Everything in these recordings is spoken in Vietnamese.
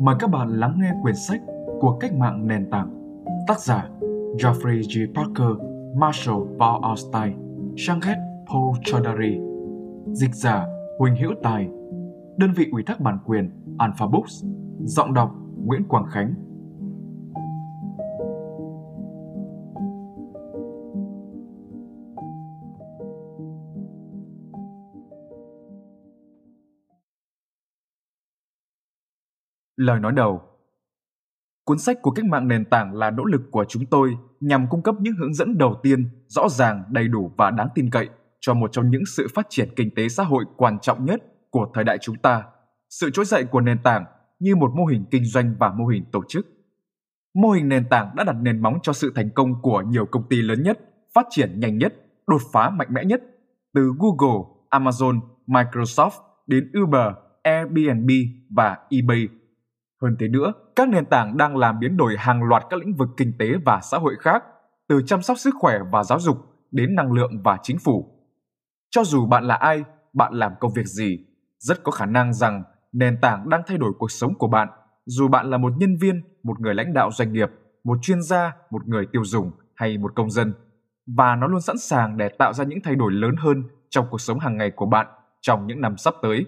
Mời các bạn lắng nghe quyển sách của cách mạng nền tảng. Tác giả Geoffrey G. Parker, Marshall Paul Austin, Shanghai Paul Chaudhary. Dịch giả Huỳnh Hữu Tài. Đơn vị ủy thác bản quyền Alpha Books. Giọng đọc Nguyễn Quang Khánh. Lời nói đầu. Cuốn sách của cách mạng nền tảng là nỗ lực của chúng tôi nhằm cung cấp những hướng dẫn đầu tiên, rõ ràng, đầy đủ và đáng tin cậy cho một trong những sự phát triển kinh tế xã hội quan trọng nhất của thời đại chúng ta, sự trỗi dậy của nền tảng như một mô hình kinh doanh và mô hình tổ chức. Mô hình nền tảng đã đặt nền móng cho sự thành công của nhiều công ty lớn nhất, phát triển nhanh nhất, đột phá mạnh mẽ nhất, từ Google, Amazon, Microsoft đến Uber, Airbnb và eBay hơn thế nữa, các nền tảng đang làm biến đổi hàng loạt các lĩnh vực kinh tế và xã hội khác, từ chăm sóc sức khỏe và giáo dục đến năng lượng và chính phủ. Cho dù bạn là ai, bạn làm công việc gì, rất có khả năng rằng nền tảng đang thay đổi cuộc sống của bạn, dù bạn là một nhân viên, một người lãnh đạo doanh nghiệp, một chuyên gia, một người tiêu dùng hay một công dân, và nó luôn sẵn sàng để tạo ra những thay đổi lớn hơn trong cuộc sống hàng ngày của bạn trong những năm sắp tới.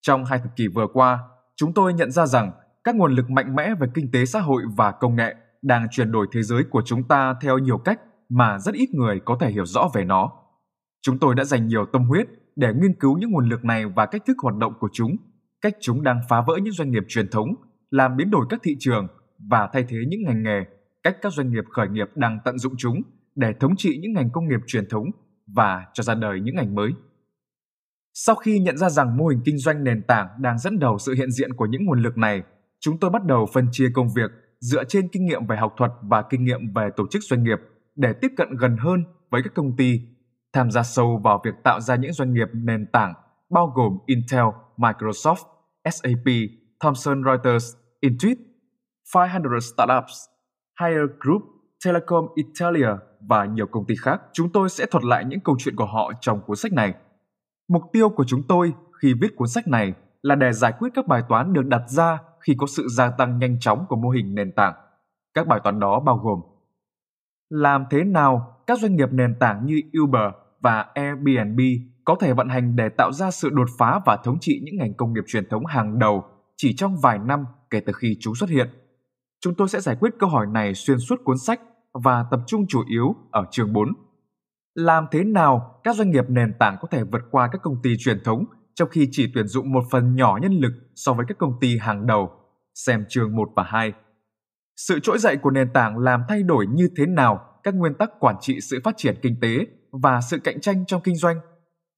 Trong hai thập kỷ vừa qua, chúng tôi nhận ra rằng các nguồn lực mạnh mẽ về kinh tế xã hội và công nghệ đang chuyển đổi thế giới của chúng ta theo nhiều cách mà rất ít người có thể hiểu rõ về nó. Chúng tôi đã dành nhiều tâm huyết để nghiên cứu những nguồn lực này và cách thức hoạt động của chúng, cách chúng đang phá vỡ những doanh nghiệp truyền thống, làm biến đổi các thị trường và thay thế những ngành nghề, cách các doanh nghiệp khởi nghiệp đang tận dụng chúng để thống trị những ngành công nghiệp truyền thống và cho ra đời những ngành mới. Sau khi nhận ra rằng mô hình kinh doanh nền tảng đang dẫn đầu sự hiện diện của những nguồn lực này, chúng tôi bắt đầu phân chia công việc dựa trên kinh nghiệm về học thuật và kinh nghiệm về tổ chức doanh nghiệp để tiếp cận gần hơn với các công ty, tham gia sâu vào việc tạo ra những doanh nghiệp nền tảng bao gồm Intel, Microsoft, SAP, Thomson Reuters, Intuit, 500 Startups, Hire Group, Telecom Italia và nhiều công ty khác. Chúng tôi sẽ thuật lại những câu chuyện của họ trong cuốn sách này. Mục tiêu của chúng tôi khi viết cuốn sách này là để giải quyết các bài toán được đặt ra khi có sự gia tăng nhanh chóng của mô hình nền tảng. Các bài toán đó bao gồm làm thế nào các doanh nghiệp nền tảng như Uber và Airbnb có thể vận hành để tạo ra sự đột phá và thống trị những ngành công nghiệp truyền thống hàng đầu chỉ trong vài năm kể từ khi chúng xuất hiện. Chúng tôi sẽ giải quyết câu hỏi này xuyên suốt cuốn sách và tập trung chủ yếu ở chương 4 làm thế nào các doanh nghiệp nền tảng có thể vượt qua các công ty truyền thống, trong khi chỉ tuyển dụng một phần nhỏ nhân lực so với các công ty hàng đầu. Xem chương 1 và 2. Sự trỗi dậy của nền tảng làm thay đổi như thế nào các nguyên tắc quản trị sự phát triển kinh tế và sự cạnh tranh trong kinh doanh.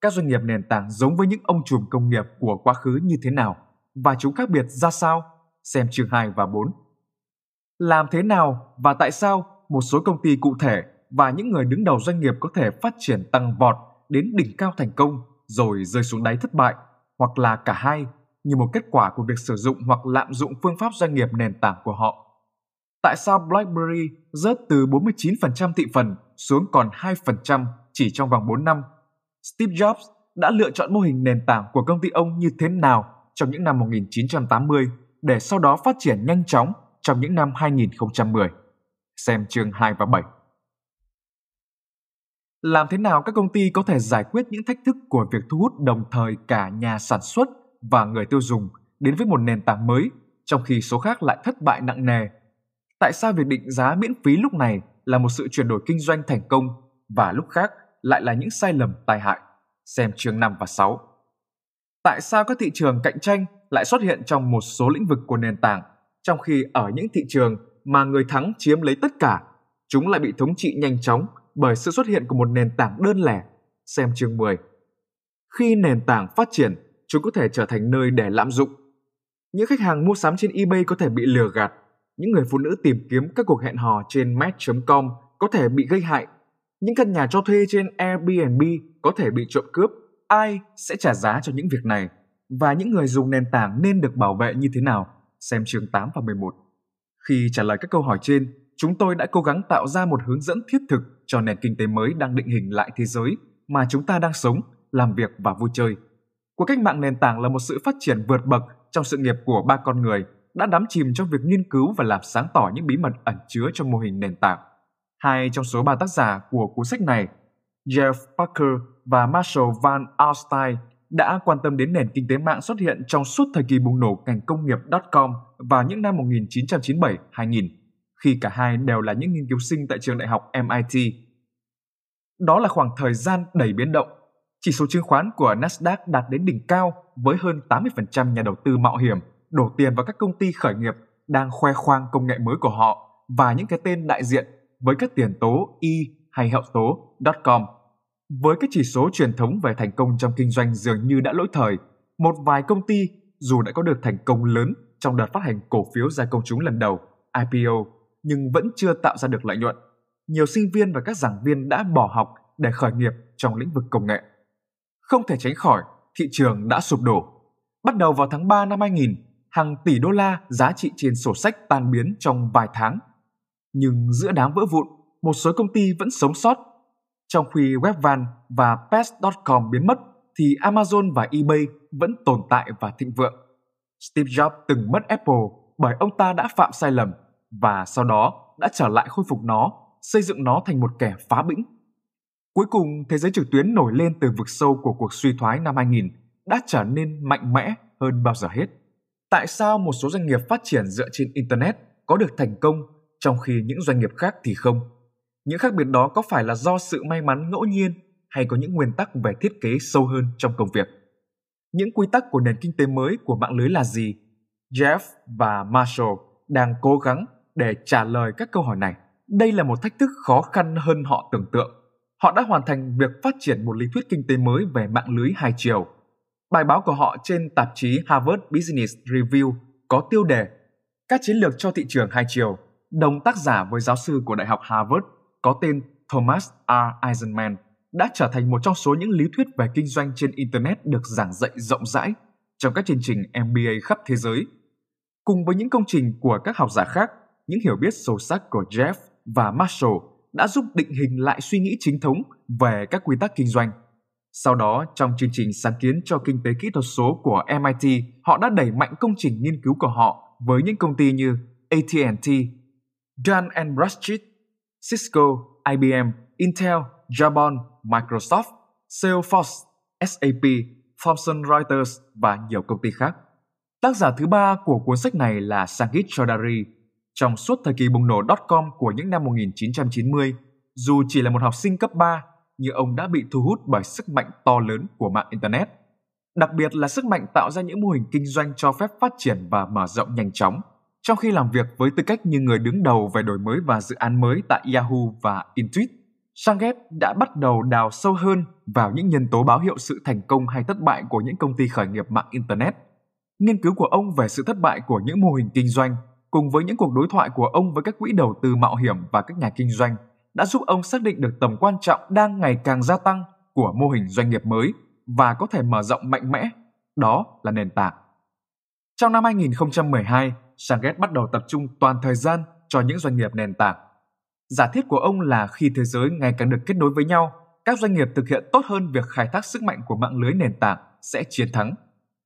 Các doanh nghiệp nền tảng giống với những ông trùm công nghiệp của quá khứ như thế nào và chúng khác biệt ra sao? Xem chương 2 và 4. Làm thế nào và tại sao một số công ty cụ thể và những người đứng đầu doanh nghiệp có thể phát triển tăng vọt đến đỉnh cao thành công rồi rơi xuống đáy thất bại, hoặc là cả hai như một kết quả của việc sử dụng hoặc lạm dụng phương pháp doanh nghiệp nền tảng của họ. Tại sao BlackBerry rớt từ 49% thị phần xuống còn 2% chỉ trong vòng 4 năm? Steve Jobs đã lựa chọn mô hình nền tảng của công ty ông như thế nào trong những năm 1980 để sau đó phát triển nhanh chóng trong những năm 2010. Xem chương 2 và 7 làm thế nào các công ty có thể giải quyết những thách thức của việc thu hút đồng thời cả nhà sản xuất và người tiêu dùng đến với một nền tảng mới, trong khi số khác lại thất bại nặng nề? Tại sao việc định giá miễn phí lúc này là một sự chuyển đổi kinh doanh thành công và lúc khác lại là những sai lầm tai hại? Xem chương 5 và 6 tại sao các thị trường cạnh tranh lại xuất hiện trong một số lĩnh vực của nền tảng, trong khi ở những thị trường mà người thắng chiếm lấy tất cả, chúng lại bị thống trị nhanh chóng bởi sự xuất hiện của một nền tảng đơn lẻ. Xem chương 10. Khi nền tảng phát triển, chúng có thể trở thành nơi để lạm dụng. Những khách hàng mua sắm trên eBay có thể bị lừa gạt. Những người phụ nữ tìm kiếm các cuộc hẹn hò trên match.com có thể bị gây hại. Những căn nhà cho thuê trên Airbnb có thể bị trộm cướp. Ai sẽ trả giá cho những việc này? Và những người dùng nền tảng nên được bảo vệ như thế nào? Xem chương 8 và 11. Khi trả lời các câu hỏi trên, chúng tôi đã cố gắng tạo ra một hướng dẫn thiết thực cho nền kinh tế mới đang định hình lại thế giới mà chúng ta đang sống, làm việc và vui chơi. Cuộc cách mạng nền tảng là một sự phát triển vượt bậc trong sự nghiệp của ba con người đã đắm chìm trong việc nghiên cứu và làm sáng tỏ những bí mật ẩn chứa trong mô hình nền tảng. Hai trong số ba tác giả của cuốn sách này, Jeff Parker và Marshall Van Alstyne đã quan tâm đến nền kinh tế mạng xuất hiện trong suốt thời kỳ bùng nổ ngành công nghiệp .com vào những năm 1997-2000, khi cả hai đều là những nghiên cứu sinh tại trường đại học MIT. Đó là khoảng thời gian đầy biến động. Chỉ số chứng khoán của Nasdaq đạt đến đỉnh cao với hơn 80% nhà đầu tư mạo hiểm đổ tiền vào các công ty khởi nghiệp đang khoe khoang công nghệ mới của họ và những cái tên đại diện với các tiền tố y hay hậu tố .com. Với các chỉ số truyền thống về thành công trong kinh doanh dường như đã lỗi thời, một vài công ty dù đã có được thành công lớn trong đợt phát hành cổ phiếu ra công chúng lần đầu IPO nhưng vẫn chưa tạo ra được lợi nhuận. Nhiều sinh viên và các giảng viên đã bỏ học để khởi nghiệp trong lĩnh vực công nghệ. Không thể tránh khỏi, thị trường đã sụp đổ. Bắt đầu vào tháng 3 năm 2000, hàng tỷ đô la giá trị trên sổ sách tan biến trong vài tháng. Nhưng giữa đám vỡ vụn, một số công ty vẫn sống sót. Trong khi Webvan và Pest.com biến mất, thì Amazon và eBay vẫn tồn tại và thịnh vượng. Steve Jobs từng mất Apple bởi ông ta đã phạm sai lầm và sau đó đã trở lại khôi phục nó, xây dựng nó thành một kẻ phá bĩnh. Cuối cùng, thế giới trực tuyến nổi lên từ vực sâu của cuộc suy thoái năm 2000 đã trở nên mạnh mẽ hơn bao giờ hết. Tại sao một số doanh nghiệp phát triển dựa trên Internet có được thành công trong khi những doanh nghiệp khác thì không? Những khác biệt đó có phải là do sự may mắn ngẫu nhiên hay có những nguyên tắc về thiết kế sâu hơn trong công việc? Những quy tắc của nền kinh tế mới của mạng lưới là gì? Jeff và Marshall đang cố gắng để trả lời các câu hỏi này. Đây là một thách thức khó khăn hơn họ tưởng tượng. Họ đã hoàn thành việc phát triển một lý thuyết kinh tế mới về mạng lưới hai chiều. Bài báo của họ trên tạp chí Harvard Business Review có tiêu đề Các chiến lược cho thị trường hai chiều, đồng tác giả với giáo sư của Đại học Harvard có tên Thomas R. Eisenman đã trở thành một trong số những lý thuyết về kinh doanh trên Internet được giảng dạy rộng rãi trong các chương trình MBA khắp thế giới. Cùng với những công trình của các học giả khác, những hiểu biết sâu sắc của Jeff và Marshall đã giúp định hình lại suy nghĩ chính thống về các quy tắc kinh doanh. Sau đó, trong chương trình sáng kiến cho kinh tế kỹ thuật số của MIT, họ đã đẩy mạnh công trình nghiên cứu của họ với những công ty như AT&T, Dun Bradstreet, Cisco, IBM, Intel, Jabon, Microsoft, Salesforce, SAP, Thomson Reuters và nhiều công ty khác. Tác giả thứ ba của cuốn sách này là Sangit Chaudhary. Trong suốt thời kỳ bùng nổ dot com của những năm 1990, dù chỉ là một học sinh cấp 3, nhưng ông đã bị thu hút bởi sức mạnh to lớn của mạng Internet. Đặc biệt là sức mạnh tạo ra những mô hình kinh doanh cho phép phát triển và mở rộng nhanh chóng, trong khi làm việc với tư cách như người đứng đầu về đổi mới và dự án mới tại Yahoo và Intuit. Sanget đã bắt đầu đào sâu hơn vào những nhân tố báo hiệu sự thành công hay thất bại của những công ty khởi nghiệp mạng Internet. Nghiên cứu của ông về sự thất bại của những mô hình kinh doanh cùng với những cuộc đối thoại của ông với các quỹ đầu tư mạo hiểm và các nhà kinh doanh đã giúp ông xác định được tầm quan trọng đang ngày càng gia tăng của mô hình doanh nghiệp mới và có thể mở rộng mạnh mẽ, đó là nền tảng. Trong năm 2012, Sanget bắt đầu tập trung toàn thời gian cho những doanh nghiệp nền tảng. Giả thiết của ông là khi thế giới ngày càng được kết nối với nhau, các doanh nghiệp thực hiện tốt hơn việc khai thác sức mạnh của mạng lưới nền tảng sẽ chiến thắng.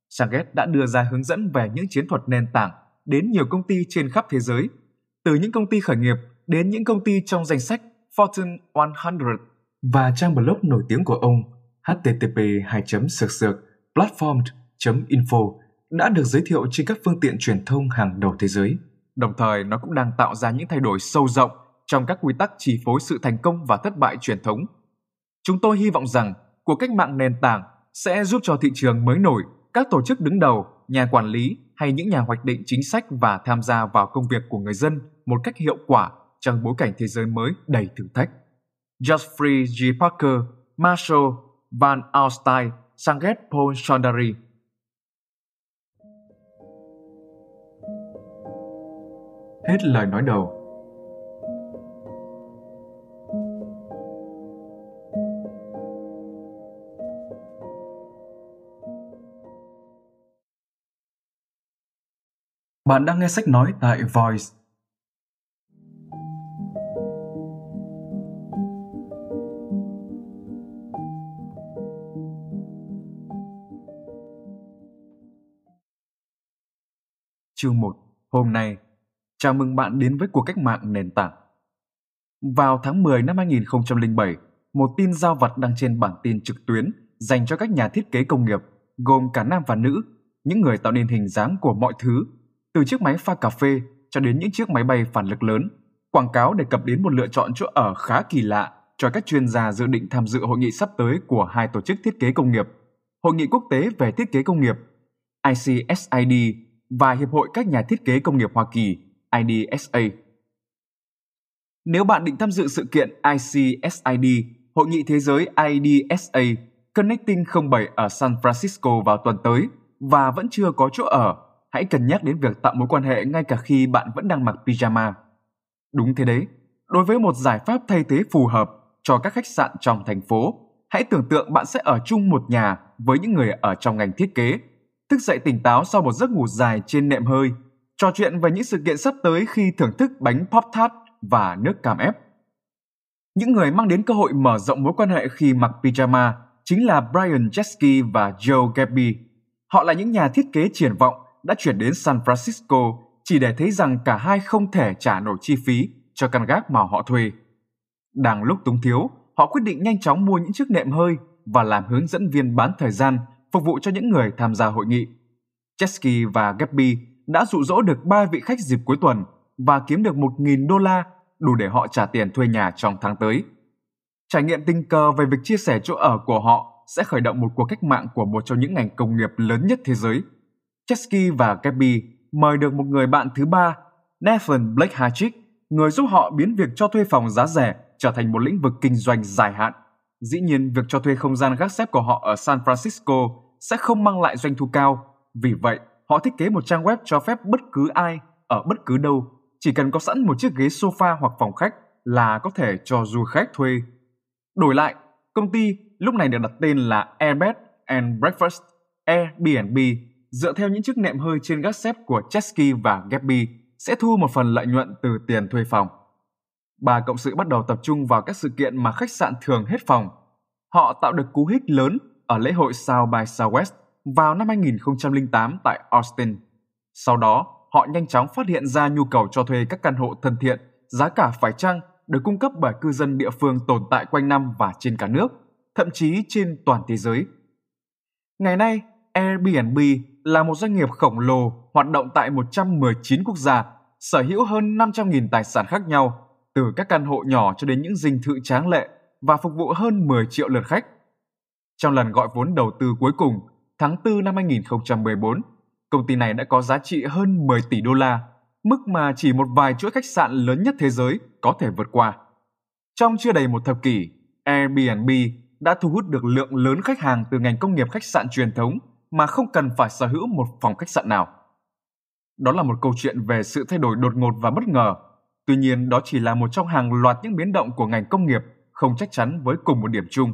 Sanget đã đưa ra hướng dẫn về những chiến thuật nền tảng đến nhiều công ty trên khắp thế giới, từ những công ty khởi nghiệp đến những công ty trong danh sách Fortune 100 và trang blog nổi tiếng của ông http 2 sực sực platform info đã được giới thiệu trên các phương tiện truyền thông hàng đầu thế giới. Đồng thời, nó cũng đang tạo ra những thay đổi sâu rộng trong các quy tắc chi phối sự thành công và thất bại truyền thống. Chúng tôi hy vọng rằng cuộc cách mạng nền tảng sẽ giúp cho thị trường mới nổi, các tổ chức đứng đầu, nhà quản lý hay những nhà hoạch định chính sách và tham gia vào công việc của người dân một cách hiệu quả trong bối cảnh thế giới mới đầy thử thách. Geoffrey G. Parker, Marshall Van Alstein, Sanget Paul Chandari. Hết lời nói đầu, Bạn đang nghe sách nói tại Voice. Chương 1. Hôm nay, chào mừng bạn đến với cuộc cách mạng nền tảng. Vào tháng 10 năm 2007, một tin giao vặt đăng trên bản tin trực tuyến dành cho các nhà thiết kế công nghiệp, gồm cả nam và nữ, những người tạo nên hình dáng của mọi thứ từ chiếc máy pha cà phê cho đến những chiếc máy bay phản lực lớn, quảng cáo đề cập đến một lựa chọn chỗ ở khá kỳ lạ cho các chuyên gia dự định tham dự hội nghị sắp tới của hai tổ chức thiết kế công nghiệp, Hội nghị quốc tế về thiết kế công nghiệp ICSID và Hiệp hội các nhà thiết kế công nghiệp Hoa Kỳ IDSA. Nếu bạn định tham dự sự kiện ICSID, Hội nghị thế giới IDSA Connecting 07 ở San Francisco vào tuần tới và vẫn chưa có chỗ ở hãy cân nhắc đến việc tạo mối quan hệ ngay cả khi bạn vẫn đang mặc pyjama. Đúng thế đấy, đối với một giải pháp thay thế phù hợp cho các khách sạn trong thành phố, hãy tưởng tượng bạn sẽ ở chung một nhà với những người ở trong ngành thiết kế, thức dậy tỉnh táo sau một giấc ngủ dài trên nệm hơi, trò chuyện về những sự kiện sắp tới khi thưởng thức bánh pop tart và nước cam ép. Những người mang đến cơ hội mở rộng mối quan hệ khi mặc pyjama chính là Brian Chesky và Joe Gabby. Họ là những nhà thiết kế triển vọng đã chuyển đến San Francisco chỉ để thấy rằng cả hai không thể trả nổi chi phí cho căn gác mà họ thuê. Đang lúc túng thiếu, họ quyết định nhanh chóng mua những chiếc nệm hơi và làm hướng dẫn viên bán thời gian phục vụ cho những người tham gia hội nghị. Chesky và Gabby đã dụ dỗ được ba vị khách dịp cuối tuần và kiếm được 1.000 đô la đủ để họ trả tiền thuê nhà trong tháng tới. Trải nghiệm tình cờ về việc chia sẻ chỗ ở của họ sẽ khởi động một cuộc cách mạng của một trong những ngành công nghiệp lớn nhất thế giới – Chesky và Gabby mời được một người bạn thứ ba, Nathan Blake Hatchick, người giúp họ biến việc cho thuê phòng giá rẻ trở thành một lĩnh vực kinh doanh dài hạn. Dĩ nhiên, việc cho thuê không gian gác xếp của họ ở San Francisco sẽ không mang lại doanh thu cao. Vì vậy, họ thiết kế một trang web cho phép bất cứ ai, ở bất cứ đâu, chỉ cần có sẵn một chiếc ghế sofa hoặc phòng khách là có thể cho du khách thuê. Đổi lại, công ty lúc này được đặt tên là Airbed and Breakfast Airbnb dựa theo những chiếc nệm hơi trên gác xếp của Chesky và Gabby sẽ thu một phần lợi nhuận từ tiền thuê phòng. Ba cộng sự bắt đầu tập trung vào các sự kiện mà khách sạn thường hết phòng. Họ tạo được cú hích lớn ở lễ hội South by Southwest vào năm 2008 tại Austin. Sau đó, họ nhanh chóng phát hiện ra nhu cầu cho thuê các căn hộ thân thiện, giá cả phải chăng được cung cấp bởi cư dân địa phương tồn tại quanh năm và trên cả nước, thậm chí trên toàn thế giới. Ngày nay, Airbnb là một doanh nghiệp khổng lồ hoạt động tại 119 quốc gia, sở hữu hơn 500.000 tài sản khác nhau, từ các căn hộ nhỏ cho đến những dinh thự tráng lệ và phục vụ hơn 10 triệu lượt khách. Trong lần gọi vốn đầu tư cuối cùng, tháng 4 năm 2014, công ty này đã có giá trị hơn 10 tỷ đô la, mức mà chỉ một vài chuỗi khách sạn lớn nhất thế giới có thể vượt qua. Trong chưa đầy một thập kỷ, Airbnb đã thu hút được lượng lớn khách hàng từ ngành công nghiệp khách sạn truyền thống mà không cần phải sở hữu một phòng khách sạn nào. Đó là một câu chuyện về sự thay đổi đột ngột và bất ngờ. Tuy nhiên, đó chỉ là một trong hàng loạt những biến động của ngành công nghiệp không chắc chắn với cùng một điểm chung.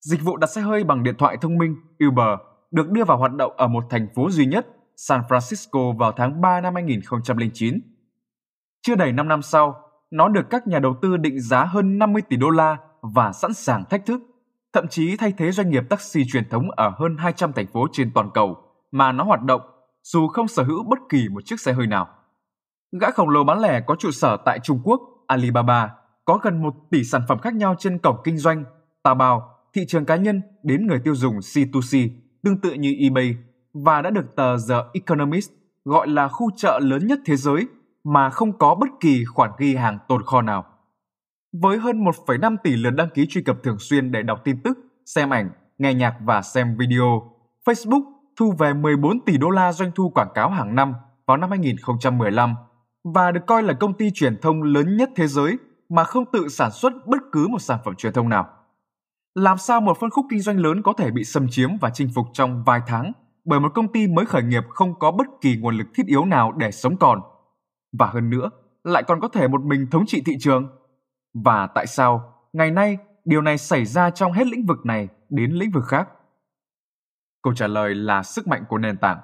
Dịch vụ đặt xe hơi bằng điện thoại thông minh Uber được đưa vào hoạt động ở một thành phố duy nhất, San Francisco vào tháng 3 năm 2009. Chưa đầy 5 năm sau, nó được các nhà đầu tư định giá hơn 50 tỷ đô la và sẵn sàng thách thức thậm chí thay thế doanh nghiệp taxi truyền thống ở hơn 200 thành phố trên toàn cầu mà nó hoạt động dù không sở hữu bất kỳ một chiếc xe hơi nào. Gã khổng lồ bán lẻ có trụ sở tại Trung Quốc, Alibaba, có gần 1 tỷ sản phẩm khác nhau trên cổng kinh doanh, Taobao, thị trường cá nhân đến người tiêu dùng C2C, tương tự như eBay, và đã được tờ The Economist gọi là khu chợ lớn nhất thế giới mà không có bất kỳ khoản ghi hàng tồn kho nào. Với hơn 1,5 tỷ lượt đăng ký truy cập thường xuyên để đọc tin tức, xem ảnh, nghe nhạc và xem video, Facebook thu về 14 tỷ đô la doanh thu quảng cáo hàng năm vào năm 2015 và được coi là công ty truyền thông lớn nhất thế giới mà không tự sản xuất bất cứ một sản phẩm truyền thông nào. Làm sao một phân khúc kinh doanh lớn có thể bị xâm chiếm và chinh phục trong vài tháng bởi một công ty mới khởi nghiệp không có bất kỳ nguồn lực thiết yếu nào để sống còn? và hơn nữa lại còn có thể một mình thống trị thị trường. Và tại sao ngày nay điều này xảy ra trong hết lĩnh vực này đến lĩnh vực khác? Câu trả lời là sức mạnh của nền tảng.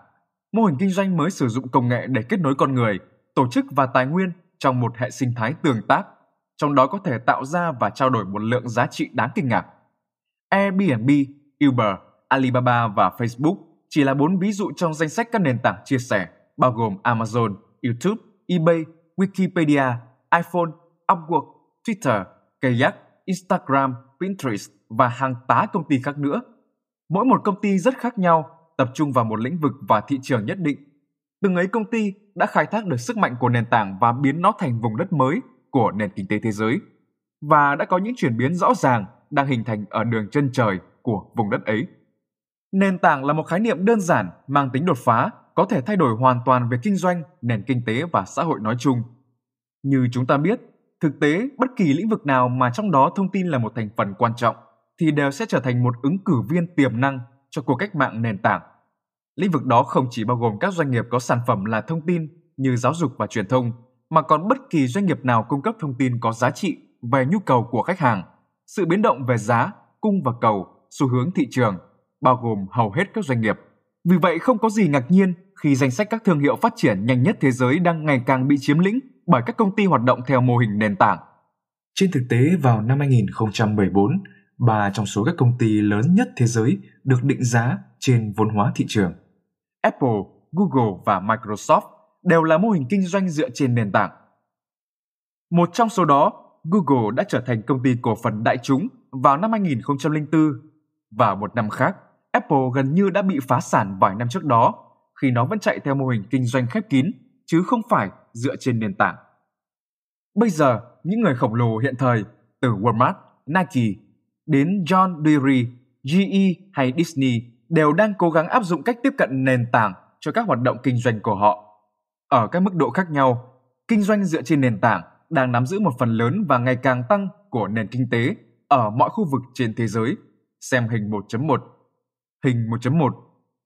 Mô hình kinh doanh mới sử dụng công nghệ để kết nối con người, tổ chức và tài nguyên trong một hệ sinh thái tương tác, trong đó có thể tạo ra và trao đổi một lượng giá trị đáng kinh ngạc. Airbnb, Uber, Alibaba và Facebook chỉ là bốn ví dụ trong danh sách các nền tảng chia sẻ, bao gồm Amazon, YouTube, eBay, Wikipedia, iPhone, Upwork, Twitter, Kayak, Instagram, Pinterest và hàng tá công ty khác nữa. Mỗi một công ty rất khác nhau, tập trung vào một lĩnh vực và thị trường nhất định. Từng ấy công ty đã khai thác được sức mạnh của nền tảng và biến nó thành vùng đất mới của nền kinh tế thế giới. Và đã có những chuyển biến rõ ràng đang hình thành ở đường chân trời của vùng đất ấy. Nền tảng là một khái niệm đơn giản mang tính đột phá, có thể thay đổi hoàn toàn về kinh doanh, nền kinh tế và xã hội nói chung. Như chúng ta biết, thực tế bất kỳ lĩnh vực nào mà trong đó thông tin là một thành phần quan trọng thì đều sẽ trở thành một ứng cử viên tiềm năng cho cuộc cách mạng nền tảng. Lĩnh vực đó không chỉ bao gồm các doanh nghiệp có sản phẩm là thông tin như giáo dục và truyền thông, mà còn bất kỳ doanh nghiệp nào cung cấp thông tin có giá trị về nhu cầu của khách hàng, sự biến động về giá, cung và cầu, xu hướng thị trường, bao gồm hầu hết các doanh nghiệp. Vì vậy không có gì ngạc nhiên khi danh sách các thương hiệu phát triển nhanh nhất thế giới đang ngày càng bị chiếm lĩnh bởi các công ty hoạt động theo mô hình nền tảng. Trên thực tế vào năm 2014, ba trong số các công ty lớn nhất thế giới được định giá trên vốn hóa thị trường. Apple, Google và Microsoft đều là mô hình kinh doanh dựa trên nền tảng. Một trong số đó, Google đã trở thành công ty cổ phần đại chúng vào năm 2004 và một năm khác, Apple gần như đã bị phá sản vài năm trước đó khi nó vẫn chạy theo mô hình kinh doanh khép kín chứ không phải dựa trên nền tảng. Bây giờ, những người khổng lồ hiện thời từ Walmart, Nike đến John Deere, GE hay Disney đều đang cố gắng áp dụng cách tiếp cận nền tảng cho các hoạt động kinh doanh của họ. Ở các mức độ khác nhau, kinh doanh dựa trên nền tảng đang nắm giữ một phần lớn và ngày càng tăng của nền kinh tế ở mọi khu vực trên thế giới. Xem hình 1.1. Hình 1.1.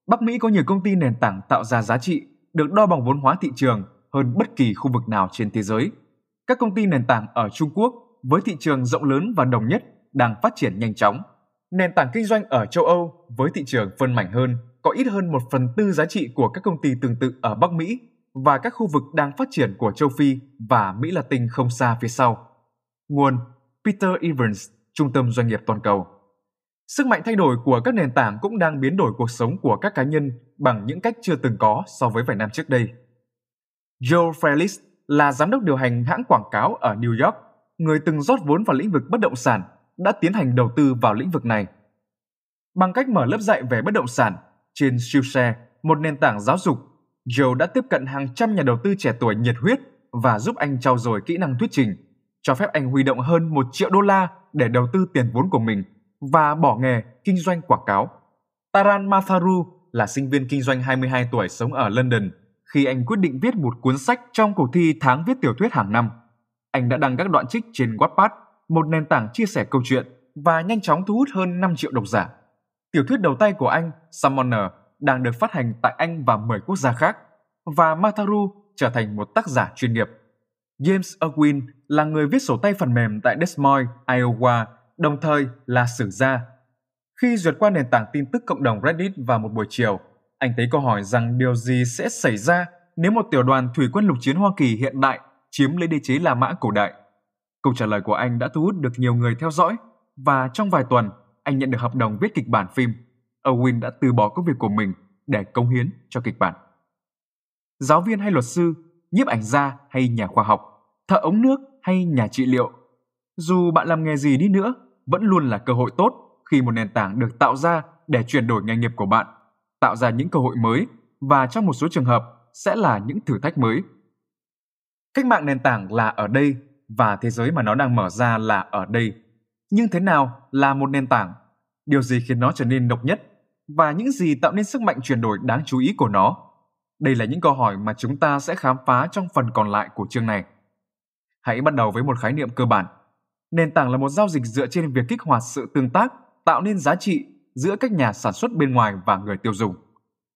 Bắc Mỹ có nhiều công ty nền tảng tạo ra giá trị được đo bằng vốn hóa thị trường hơn bất kỳ khu vực nào trên thế giới. Các công ty nền tảng ở Trung Quốc với thị trường rộng lớn và đồng nhất đang phát triển nhanh chóng. Nền tảng kinh doanh ở châu Âu với thị trường phân mảnh hơn có ít hơn một phần tư giá trị của các công ty tương tự ở Bắc Mỹ và các khu vực đang phát triển của châu Phi và Mỹ Latin không xa phía sau. Nguồn Peter Evans, Trung tâm Doanh nghiệp Toàn cầu. Sức mạnh thay đổi của các nền tảng cũng đang biến đổi cuộc sống của các cá nhân bằng những cách chưa từng có so với vài năm trước đây. Joe Felix là giám đốc điều hành hãng quảng cáo ở New York, người từng rót vốn vào lĩnh vực bất động sản, đã tiến hành đầu tư vào lĩnh vực này. Bằng cách mở lớp dạy về bất động sản trên Skillshare, một nền tảng giáo dục, Joe đã tiếp cận hàng trăm nhà đầu tư trẻ tuổi nhiệt huyết và giúp anh trau dồi kỹ năng thuyết trình, cho phép anh huy động hơn 1 triệu đô la để đầu tư tiền vốn của mình và bỏ nghề kinh doanh quảng cáo. Taran Matharu là sinh viên kinh doanh 22 tuổi sống ở London khi anh quyết định viết một cuốn sách trong cuộc thi tháng viết tiểu thuyết hàng năm. Anh đã đăng các đoạn trích trên Wattpad, một nền tảng chia sẻ câu chuyện và nhanh chóng thu hút hơn 5 triệu độc giả. Tiểu thuyết đầu tay của anh, Summoner, đang được phát hành tại Anh và 10 quốc gia khác, và Mataru trở thành một tác giả chuyên nghiệp. James Irwin là người viết sổ tay phần mềm tại Des Moines, Iowa, đồng thời là sử gia. Khi duyệt qua nền tảng tin tức cộng đồng Reddit vào một buổi chiều, anh thấy câu hỏi rằng điều gì sẽ xảy ra nếu một tiểu đoàn thủy quân lục chiến Hoa Kỳ hiện đại chiếm lấy đế chế La Mã cổ đại. Câu trả lời của anh đã thu hút được nhiều người theo dõi và trong vài tuần, anh nhận được hợp đồng viết kịch bản phim. Owen đã từ bỏ công việc của mình để công hiến cho kịch bản. Giáo viên hay luật sư, nhiếp ảnh gia hay nhà khoa học, thợ ống nước hay nhà trị liệu. Dù bạn làm nghề gì đi nữa, vẫn luôn là cơ hội tốt khi một nền tảng được tạo ra để chuyển đổi nghề nghiệp của bạn, tạo ra những cơ hội mới và trong một số trường hợp sẽ là những thử thách mới. Cách mạng nền tảng là ở đây và thế giới mà nó đang mở ra là ở đây. Nhưng thế nào là một nền tảng? Điều gì khiến nó trở nên độc nhất? Và những gì tạo nên sức mạnh chuyển đổi đáng chú ý của nó? Đây là những câu hỏi mà chúng ta sẽ khám phá trong phần còn lại của chương này. Hãy bắt đầu với một khái niệm cơ bản. Nền tảng là một giao dịch dựa trên việc kích hoạt sự tương tác, tạo nên giá trị giữa các nhà sản xuất bên ngoài và người tiêu dùng.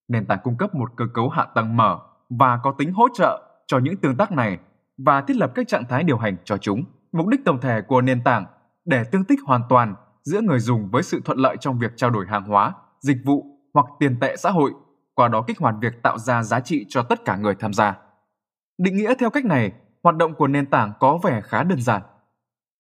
Nền tảng cung cấp một cơ cấu hạ tầng mở và có tính hỗ trợ cho những tương tác này và thiết lập các trạng thái điều hành cho chúng. Mục đích tổng thể của nền tảng để tương tích hoàn toàn giữa người dùng với sự thuận lợi trong việc trao đổi hàng hóa, dịch vụ hoặc tiền tệ xã hội, qua đó kích hoạt việc tạo ra giá trị cho tất cả người tham gia. Định nghĩa theo cách này, hoạt động của nền tảng có vẻ khá đơn giản.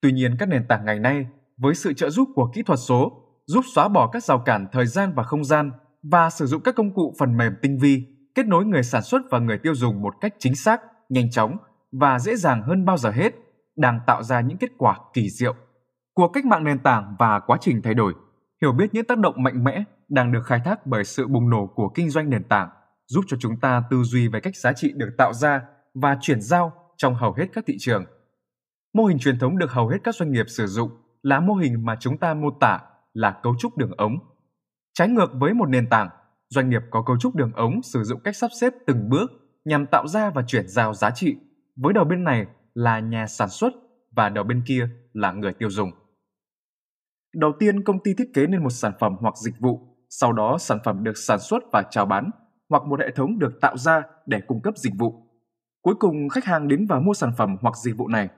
Tuy nhiên các nền tảng ngày nay với sự trợ giúp của kỹ thuật số giúp xóa bỏ các rào cản thời gian và không gian và sử dụng các công cụ phần mềm tinh vi kết nối người sản xuất và người tiêu dùng một cách chính xác, nhanh chóng và dễ dàng hơn bao giờ hết, đang tạo ra những kết quả kỳ diệu. Cuộc cách mạng nền tảng và quá trình thay đổi, hiểu biết những tác động mạnh mẽ đang được khai thác bởi sự bùng nổ của kinh doanh nền tảng, giúp cho chúng ta tư duy về cách giá trị được tạo ra và chuyển giao trong hầu hết các thị trường. Mô hình truyền thống được hầu hết các doanh nghiệp sử dụng là mô hình mà chúng ta mô tả là cấu trúc đường ống. Trái ngược với một nền tảng, doanh nghiệp có cấu trúc đường ống sử dụng cách sắp xếp từng bước nhằm tạo ra và chuyển giao giá trị. Với đầu bên này là nhà sản xuất và đầu bên kia là người tiêu dùng. Đầu tiên, công ty thiết kế nên một sản phẩm hoặc dịch vụ, sau đó sản phẩm được sản xuất và chào bán, hoặc một hệ thống được tạo ra để cung cấp dịch vụ. Cuối cùng, khách hàng đến và mua sản phẩm hoặc dịch vụ này.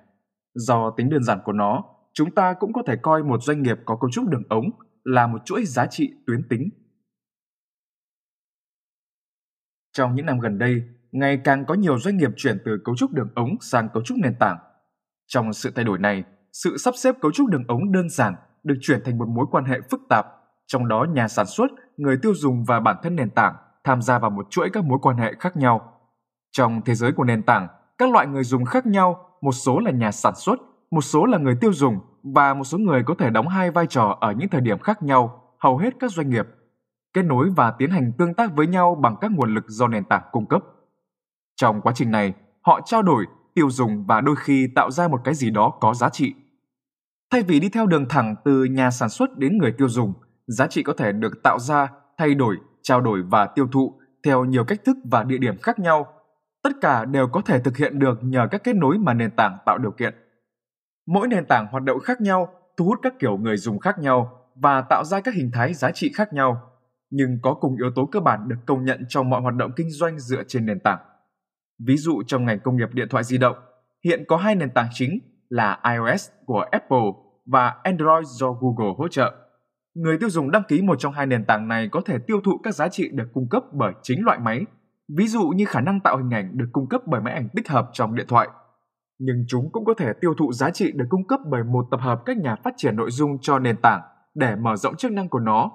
Do tính đơn giản của nó, chúng ta cũng có thể coi một doanh nghiệp có cấu trúc đường ống là một chuỗi giá trị tuyến tính. Trong những năm gần đây, ngày càng có nhiều doanh nghiệp chuyển từ cấu trúc đường ống sang cấu trúc nền tảng. Trong sự thay đổi này, sự sắp xếp cấu trúc đường ống đơn giản được chuyển thành một mối quan hệ phức tạp, trong đó nhà sản xuất, người tiêu dùng và bản thân nền tảng tham gia vào một chuỗi các mối quan hệ khác nhau. Trong thế giới của nền tảng, các loại người dùng khác nhau, một số là nhà sản xuất, một số là người tiêu dùng và một số người có thể đóng hai vai trò ở những thời điểm khác nhau, hầu hết các doanh nghiệp kết nối và tiến hành tương tác với nhau bằng các nguồn lực do nền tảng cung cấp. Trong quá trình này, họ trao đổi, tiêu dùng và đôi khi tạo ra một cái gì đó có giá trị. Thay vì đi theo đường thẳng từ nhà sản xuất đến người tiêu dùng, giá trị có thể được tạo ra, thay đổi, trao đổi và tiêu thụ theo nhiều cách thức và địa điểm khác nhau. Tất cả đều có thể thực hiện được nhờ các kết nối mà nền tảng tạo điều kiện. Mỗi nền tảng hoạt động khác nhau, thu hút các kiểu người dùng khác nhau và tạo ra các hình thái giá trị khác nhau, nhưng có cùng yếu tố cơ bản được công nhận trong mọi hoạt động kinh doanh dựa trên nền tảng. Ví dụ trong ngành công nghiệp điện thoại di động, hiện có hai nền tảng chính là iOS của Apple và Android do Google hỗ trợ. Người tiêu dùng đăng ký một trong hai nền tảng này có thể tiêu thụ các giá trị được cung cấp bởi chính loại máy, ví dụ như khả năng tạo hình ảnh được cung cấp bởi máy ảnh tích hợp trong điện thoại nhưng chúng cũng có thể tiêu thụ giá trị được cung cấp bởi một tập hợp các nhà phát triển nội dung cho nền tảng để mở rộng chức năng của nó.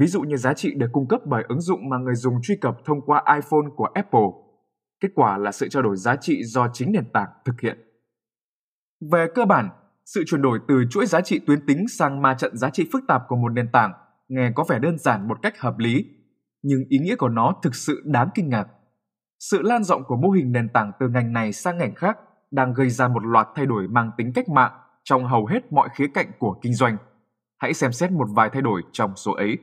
Ví dụ như giá trị được cung cấp bởi ứng dụng mà người dùng truy cập thông qua iPhone của Apple. Kết quả là sự trao đổi giá trị do chính nền tảng thực hiện. Về cơ bản, sự chuyển đổi từ chuỗi giá trị tuyến tính sang ma trận giá trị phức tạp của một nền tảng nghe có vẻ đơn giản một cách hợp lý, nhưng ý nghĩa của nó thực sự đáng kinh ngạc. Sự lan rộng của mô hình nền tảng từ ngành này sang ngành khác đang gây ra một loạt thay đổi mang tính cách mạng trong hầu hết mọi khía cạnh của kinh doanh. Hãy xem xét một vài thay đổi trong số ấy.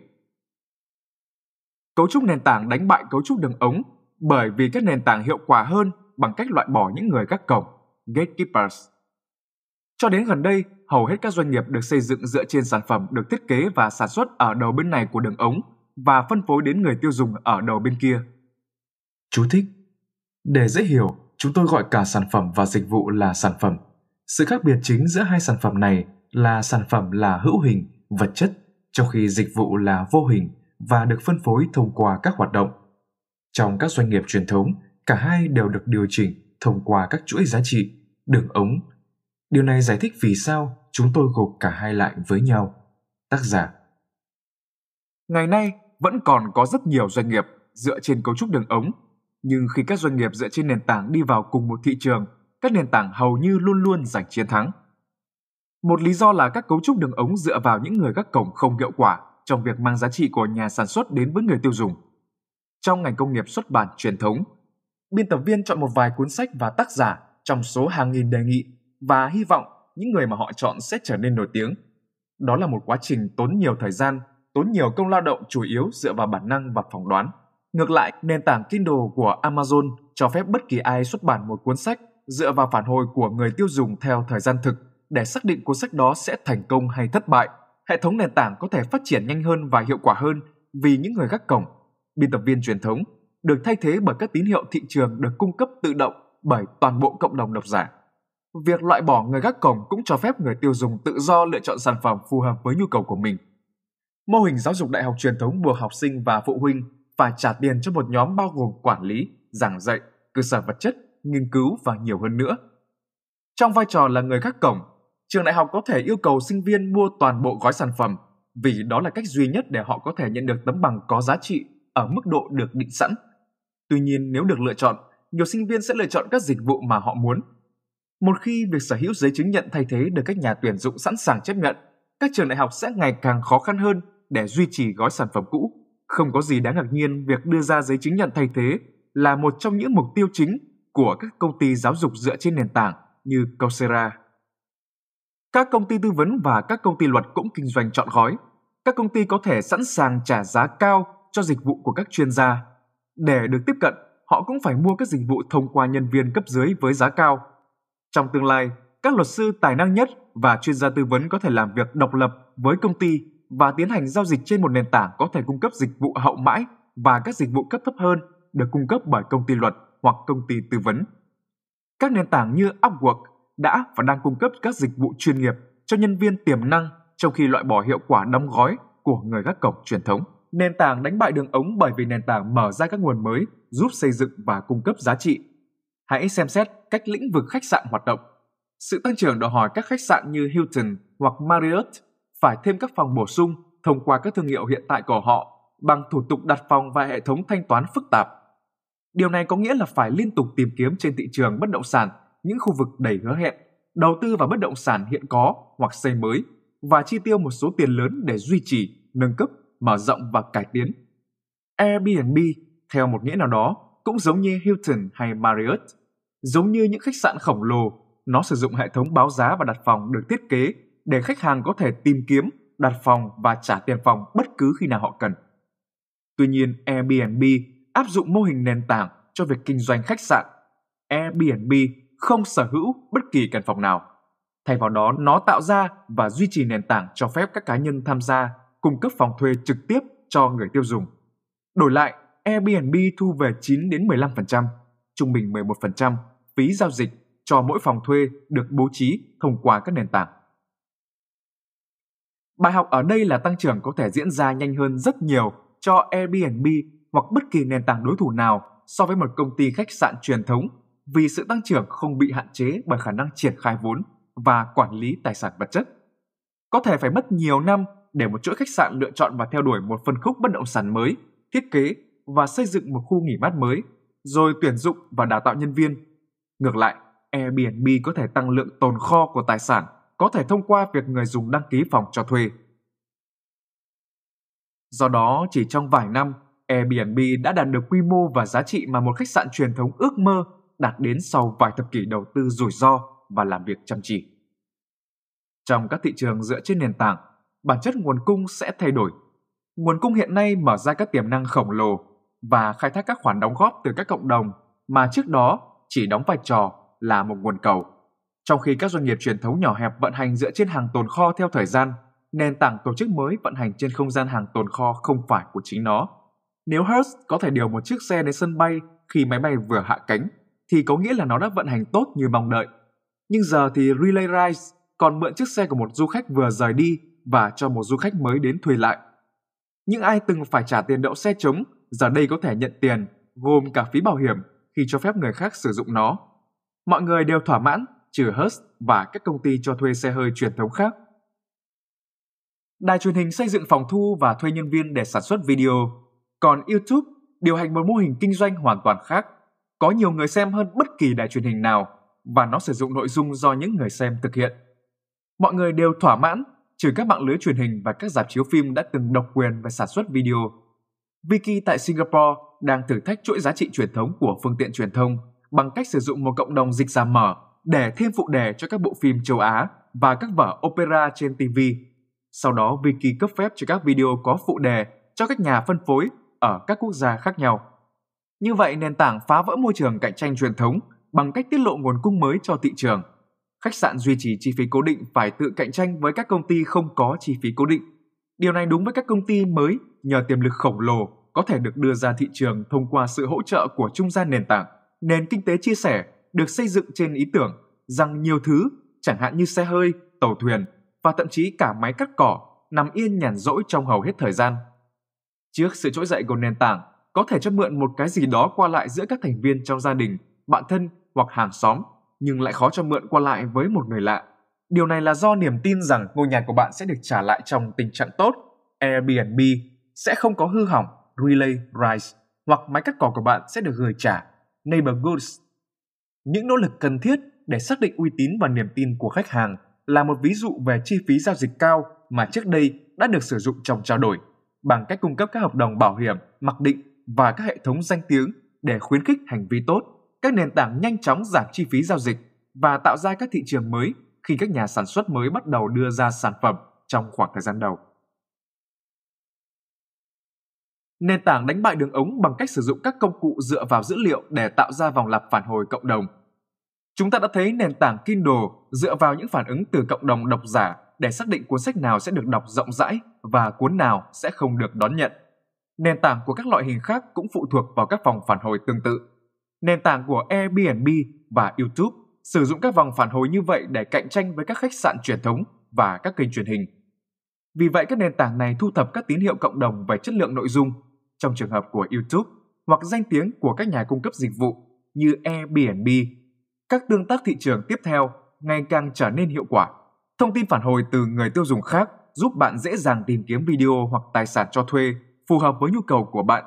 Cấu trúc nền tảng đánh bại cấu trúc đường ống bởi vì các nền tảng hiệu quả hơn bằng cách loại bỏ những người gác cổng, gatekeepers. Cho đến gần đây, hầu hết các doanh nghiệp được xây dựng dựa trên sản phẩm được thiết kế và sản xuất ở đầu bên này của đường ống và phân phối đến người tiêu dùng ở đầu bên kia. Chú thích Để dễ hiểu, chúng tôi gọi cả sản phẩm và dịch vụ là sản phẩm. Sự khác biệt chính giữa hai sản phẩm này là sản phẩm là hữu hình, vật chất, trong khi dịch vụ là vô hình và được phân phối thông qua các hoạt động. Trong các doanh nghiệp truyền thống, cả hai đều được điều chỉnh thông qua các chuỗi giá trị, đường ống. Điều này giải thích vì sao chúng tôi gộp cả hai lại với nhau. Tác giả Ngày nay, vẫn còn có rất nhiều doanh nghiệp dựa trên cấu trúc đường ống nhưng khi các doanh nghiệp dựa trên nền tảng đi vào cùng một thị trường, các nền tảng hầu như luôn luôn giành chiến thắng. Một lý do là các cấu trúc đường ống dựa vào những người các cổng không hiệu quả trong việc mang giá trị của nhà sản xuất đến với người tiêu dùng. Trong ngành công nghiệp xuất bản truyền thống, biên tập viên chọn một vài cuốn sách và tác giả trong số hàng nghìn đề nghị và hy vọng những người mà họ chọn sẽ trở nên nổi tiếng. Đó là một quá trình tốn nhiều thời gian, tốn nhiều công lao động chủ yếu dựa vào bản năng và phỏng đoán. Ngược lại, nền tảng Kindle của Amazon cho phép bất kỳ ai xuất bản một cuốn sách dựa vào phản hồi của người tiêu dùng theo thời gian thực để xác định cuốn sách đó sẽ thành công hay thất bại. Hệ thống nền tảng có thể phát triển nhanh hơn và hiệu quả hơn vì những người gác cổng, biên tập viên truyền thống được thay thế bởi các tín hiệu thị trường được cung cấp tự động bởi toàn bộ cộng đồng độc giả. Việc loại bỏ người gác cổng cũng cho phép người tiêu dùng tự do lựa chọn sản phẩm phù hợp với nhu cầu của mình. Mô hình giáo dục đại học truyền thống buộc học sinh và phụ huynh phải trả tiền cho một nhóm bao gồm quản lý, giảng dạy, cơ sở vật chất, nghiên cứu và nhiều hơn nữa. Trong vai trò là người gác cổng, trường đại học có thể yêu cầu sinh viên mua toàn bộ gói sản phẩm vì đó là cách duy nhất để họ có thể nhận được tấm bằng có giá trị ở mức độ được định sẵn. Tuy nhiên, nếu được lựa chọn, nhiều sinh viên sẽ lựa chọn các dịch vụ mà họ muốn. Một khi việc sở hữu giấy chứng nhận thay thế được các nhà tuyển dụng sẵn sàng chấp nhận, các trường đại học sẽ ngày càng khó khăn hơn để duy trì gói sản phẩm cũ. Không có gì đáng ngạc nhiên việc đưa ra giấy chứng nhận thay thế là một trong những mục tiêu chính của các công ty giáo dục dựa trên nền tảng như Coursera. Các công ty tư vấn và các công ty luật cũng kinh doanh chọn gói. Các công ty có thể sẵn sàng trả giá cao cho dịch vụ của các chuyên gia. Để được tiếp cận, họ cũng phải mua các dịch vụ thông qua nhân viên cấp dưới với giá cao. Trong tương lai, các luật sư tài năng nhất và chuyên gia tư vấn có thể làm việc độc lập với công ty và tiến hành giao dịch trên một nền tảng có thể cung cấp dịch vụ hậu mãi và các dịch vụ cấp thấp hơn, được cung cấp bởi công ty luật hoặc công ty tư vấn. Các nền tảng như Upwork đã và đang cung cấp các dịch vụ chuyên nghiệp cho nhân viên tiềm năng trong khi loại bỏ hiệu quả đóng gói của người gác cổng truyền thống. Nền tảng đánh bại đường ống bởi vì nền tảng mở ra các nguồn mới giúp xây dựng và cung cấp giá trị. Hãy xem xét cách lĩnh vực khách sạn hoạt động. Sự tăng trưởng đòi hỏi các khách sạn như Hilton hoặc Marriott phải thêm các phòng bổ sung thông qua các thương hiệu hiện tại của họ bằng thủ tục đặt phòng và hệ thống thanh toán phức tạp. Điều này có nghĩa là phải liên tục tìm kiếm trên thị trường bất động sản những khu vực đầy hứa hẹn, đầu tư vào bất động sản hiện có hoặc xây mới và chi tiêu một số tiền lớn để duy trì, nâng cấp, mở rộng và cải tiến. Airbnb, theo một nghĩa nào đó, cũng giống như Hilton hay Marriott. Giống như những khách sạn khổng lồ, nó sử dụng hệ thống báo giá và đặt phòng được thiết kế để khách hàng có thể tìm kiếm, đặt phòng và trả tiền phòng bất cứ khi nào họ cần. Tuy nhiên, Airbnb áp dụng mô hình nền tảng cho việc kinh doanh khách sạn. Airbnb không sở hữu bất kỳ căn phòng nào. Thay vào đó, nó tạo ra và duy trì nền tảng cho phép các cá nhân tham gia cung cấp phòng thuê trực tiếp cho người tiêu dùng. Đổi lại, Airbnb thu về 9 đến 15%, trung bình 11% phí giao dịch cho mỗi phòng thuê được bố trí thông qua các nền tảng. Bài học ở đây là tăng trưởng có thể diễn ra nhanh hơn rất nhiều cho Airbnb hoặc bất kỳ nền tảng đối thủ nào so với một công ty khách sạn truyền thống vì sự tăng trưởng không bị hạn chế bởi khả năng triển khai vốn và quản lý tài sản vật chất. Có thể phải mất nhiều năm để một chuỗi khách sạn lựa chọn và theo đuổi một phân khúc bất động sản mới, thiết kế và xây dựng một khu nghỉ mát mới, rồi tuyển dụng và đào tạo nhân viên. Ngược lại, Airbnb có thể tăng lượng tồn kho của tài sản có thể thông qua việc người dùng đăng ký phòng cho thuê. Do đó, chỉ trong vài năm, Airbnb đã đạt được quy mô và giá trị mà một khách sạn truyền thống ước mơ đạt đến sau vài thập kỷ đầu tư rủi ro và làm việc chăm chỉ. Trong các thị trường dựa trên nền tảng, bản chất nguồn cung sẽ thay đổi. Nguồn cung hiện nay mở ra các tiềm năng khổng lồ và khai thác các khoản đóng góp từ các cộng đồng mà trước đó chỉ đóng vai trò là một nguồn cầu. Trong khi các doanh nghiệp truyền thống nhỏ hẹp vận hành dựa trên hàng tồn kho theo thời gian, nền tảng tổ chức mới vận hành trên không gian hàng tồn kho không phải của chính nó. Nếu Hertz có thể điều một chiếc xe đến sân bay khi máy bay vừa hạ cánh, thì có nghĩa là nó đã vận hành tốt như mong đợi. Nhưng giờ thì Relay Rise còn mượn chiếc xe của một du khách vừa rời đi và cho một du khách mới đến thuê lại. Những ai từng phải trả tiền đậu xe trống giờ đây có thể nhận tiền, gồm cả phí bảo hiểm khi cho phép người khác sử dụng nó. Mọi người đều thỏa mãn, trừ Hertz và các công ty cho thuê xe hơi truyền thống khác. Đài truyền hình xây dựng phòng thu và thuê nhân viên để sản xuất video, còn YouTube điều hành một mô hình kinh doanh hoàn toàn khác, có nhiều người xem hơn bất kỳ đài truyền hình nào và nó sử dụng nội dung do những người xem thực hiện. Mọi người đều thỏa mãn, trừ các mạng lưới truyền hình và các dạp chiếu phim đã từng độc quyền về sản xuất video. Viki tại Singapore đang thử thách chuỗi giá trị truyền thống của phương tiện truyền thông bằng cách sử dụng một cộng đồng dịch giả mở để thêm phụ đề cho các bộ phim châu Á và các vở opera trên TV. Sau đó Viki cấp phép cho các video có phụ đề cho các nhà phân phối ở các quốc gia khác nhau. Như vậy, nền tảng phá vỡ môi trường cạnh tranh truyền thống bằng cách tiết lộ nguồn cung mới cho thị trường. Khách sạn duy trì chi phí cố định phải tự cạnh tranh với các công ty không có chi phí cố định. Điều này đúng với các công ty mới nhờ tiềm lực khổng lồ có thể được đưa ra thị trường thông qua sự hỗ trợ của trung gian nền tảng. Nền kinh tế chia sẻ được xây dựng trên ý tưởng rằng nhiều thứ, chẳng hạn như xe hơi, tàu thuyền và thậm chí cả máy cắt cỏ nằm yên nhàn rỗi trong hầu hết thời gian. Trước sự trỗi dậy của nền tảng, có thể cho mượn một cái gì đó qua lại giữa các thành viên trong gia đình, bạn thân hoặc hàng xóm, nhưng lại khó cho mượn qua lại với một người lạ. Điều này là do niềm tin rằng ngôi nhà của bạn sẽ được trả lại trong tình trạng tốt. Airbnb sẽ không có hư hỏng, Relay Rise hoặc máy cắt cỏ của bạn sẽ được gửi trả, Neighbor Goods. Những nỗ lực cần thiết để xác định uy tín và niềm tin của khách hàng là một ví dụ về chi phí giao dịch cao mà trước đây đã được sử dụng trong trao đổi bằng cách cung cấp các hợp đồng bảo hiểm, mặc định và các hệ thống danh tiếng để khuyến khích hành vi tốt. Các nền tảng nhanh chóng giảm chi phí giao dịch và tạo ra các thị trường mới khi các nhà sản xuất mới bắt đầu đưa ra sản phẩm trong khoảng thời gian đầu. Nền tảng đánh bại đường ống bằng cách sử dụng các công cụ dựa vào dữ liệu để tạo ra vòng lặp phản hồi cộng đồng. Chúng ta đã thấy nền tảng Kindle dựa vào những phản ứng từ cộng đồng độc giả để xác định cuốn sách nào sẽ được đọc rộng rãi và cuốn nào sẽ không được đón nhận. Nền tảng của các loại hình khác cũng phụ thuộc vào các vòng phản hồi tương tự. Nền tảng của Airbnb và YouTube sử dụng các vòng phản hồi như vậy để cạnh tranh với các khách sạn truyền thống và các kênh truyền hình. Vì vậy, các nền tảng này thu thập các tín hiệu cộng đồng về chất lượng nội dung trong trường hợp của YouTube, hoặc danh tiếng của các nhà cung cấp dịch vụ như Airbnb. Các tương tác thị trường tiếp theo ngày càng trở nên hiệu quả. Thông tin phản hồi từ người tiêu dùng khác giúp bạn dễ dàng tìm kiếm video hoặc tài sản cho thuê phù hợp với nhu cầu của bạn.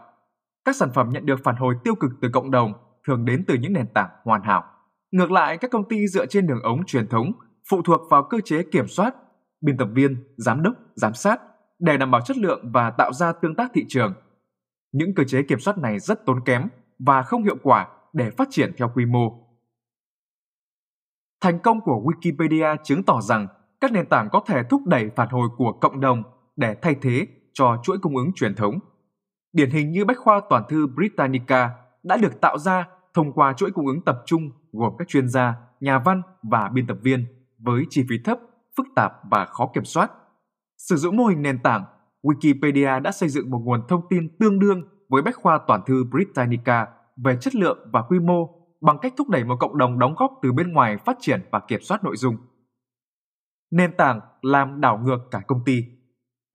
Các sản phẩm nhận được phản hồi tiêu cực từ cộng đồng thường đến từ những nền tảng hoàn hảo. Ngược lại, các công ty dựa trên đường ống truyền thống phụ thuộc vào cơ chế kiểm soát, biên tập viên, giám đốc, giám sát để đảm bảo chất lượng và tạo ra tương tác thị trường. Những cơ chế kiểm soát này rất tốn kém và không hiệu quả để phát triển theo quy mô. Thành công của Wikipedia chứng tỏ rằng các nền tảng có thể thúc đẩy phản hồi của cộng đồng để thay thế cho chuỗi cung ứng truyền thống. Điển hình như bách khoa toàn thư Britannica đã được tạo ra thông qua chuỗi cung ứng tập trung gồm các chuyên gia, nhà văn và biên tập viên với chi phí thấp, phức tạp và khó kiểm soát. Sử dụng mô hình nền tảng, Wikipedia đã xây dựng một nguồn thông tin tương đương với bách khoa toàn thư Britannica về chất lượng và quy mô bằng cách thúc đẩy một cộng đồng đóng góp từ bên ngoài phát triển và kiểm soát nội dung. Nền tảng làm đảo ngược cả công ty.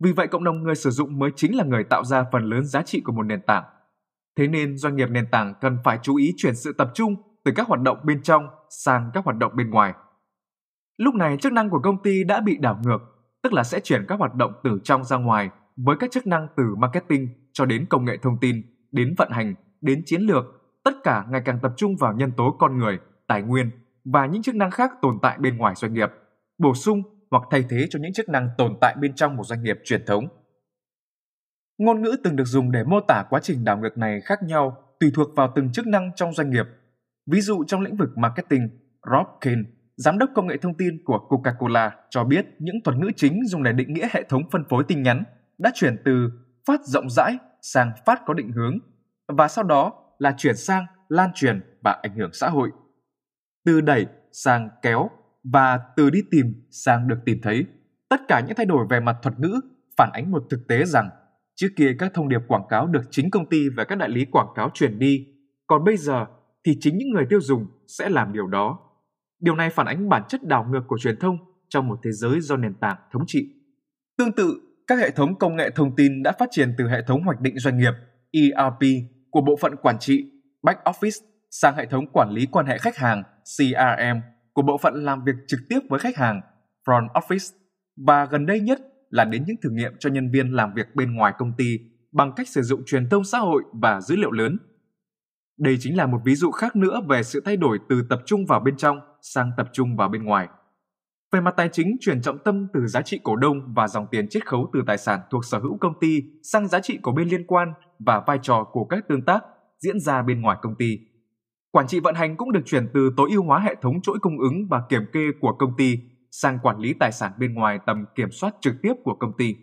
Vì vậy cộng đồng người sử dụng mới chính là người tạo ra phần lớn giá trị của một nền tảng. Thế nên doanh nghiệp nền tảng cần phải chú ý chuyển sự tập trung từ các hoạt động bên trong sang các hoạt động bên ngoài. Lúc này chức năng của công ty đã bị đảo ngược, tức là sẽ chuyển các hoạt động từ trong ra ngoài với các chức năng từ marketing cho đến công nghệ thông tin, đến vận hành, đến chiến lược, tất cả ngày càng tập trung vào nhân tố con người, tài nguyên và những chức năng khác tồn tại bên ngoài doanh nghiệp, bổ sung hoặc thay thế cho những chức năng tồn tại bên trong một doanh nghiệp truyền thống. Ngôn ngữ từng được dùng để mô tả quá trình đảo ngược này khác nhau tùy thuộc vào từng chức năng trong doanh nghiệp Ví dụ trong lĩnh vực marketing, Rob Kane, giám đốc công nghệ thông tin của Coca-Cola cho biết những thuật ngữ chính dùng để định nghĩa hệ thống phân phối tin nhắn đã chuyển từ phát rộng rãi sang phát có định hướng và sau đó là chuyển sang lan truyền và ảnh hưởng xã hội. Từ đẩy sang kéo và từ đi tìm sang được tìm thấy. Tất cả những thay đổi về mặt thuật ngữ phản ánh một thực tế rằng trước kia các thông điệp quảng cáo được chính công ty và các đại lý quảng cáo truyền đi, còn bây giờ thì chính những người tiêu dùng sẽ làm điều đó. Điều này phản ánh bản chất đảo ngược của truyền thông trong một thế giới do nền tảng thống trị. Tương tự, các hệ thống công nghệ thông tin đã phát triển từ hệ thống hoạch định doanh nghiệp ERP của bộ phận quản trị Back Office sang hệ thống quản lý quan hệ khách hàng CRM của bộ phận làm việc trực tiếp với khách hàng Front Office và gần đây nhất là đến những thử nghiệm cho nhân viên làm việc bên ngoài công ty bằng cách sử dụng truyền thông xã hội và dữ liệu lớn đây chính là một ví dụ khác nữa về sự thay đổi từ tập trung vào bên trong sang tập trung vào bên ngoài. Về mặt tài chính, chuyển trọng tâm từ giá trị cổ đông và dòng tiền chiết khấu từ tài sản thuộc sở hữu công ty sang giá trị của bên liên quan và vai trò của các tương tác diễn ra bên ngoài công ty. Quản trị vận hành cũng được chuyển từ tối ưu hóa hệ thống chuỗi cung ứng và kiểm kê của công ty sang quản lý tài sản bên ngoài tầm kiểm soát trực tiếp của công ty.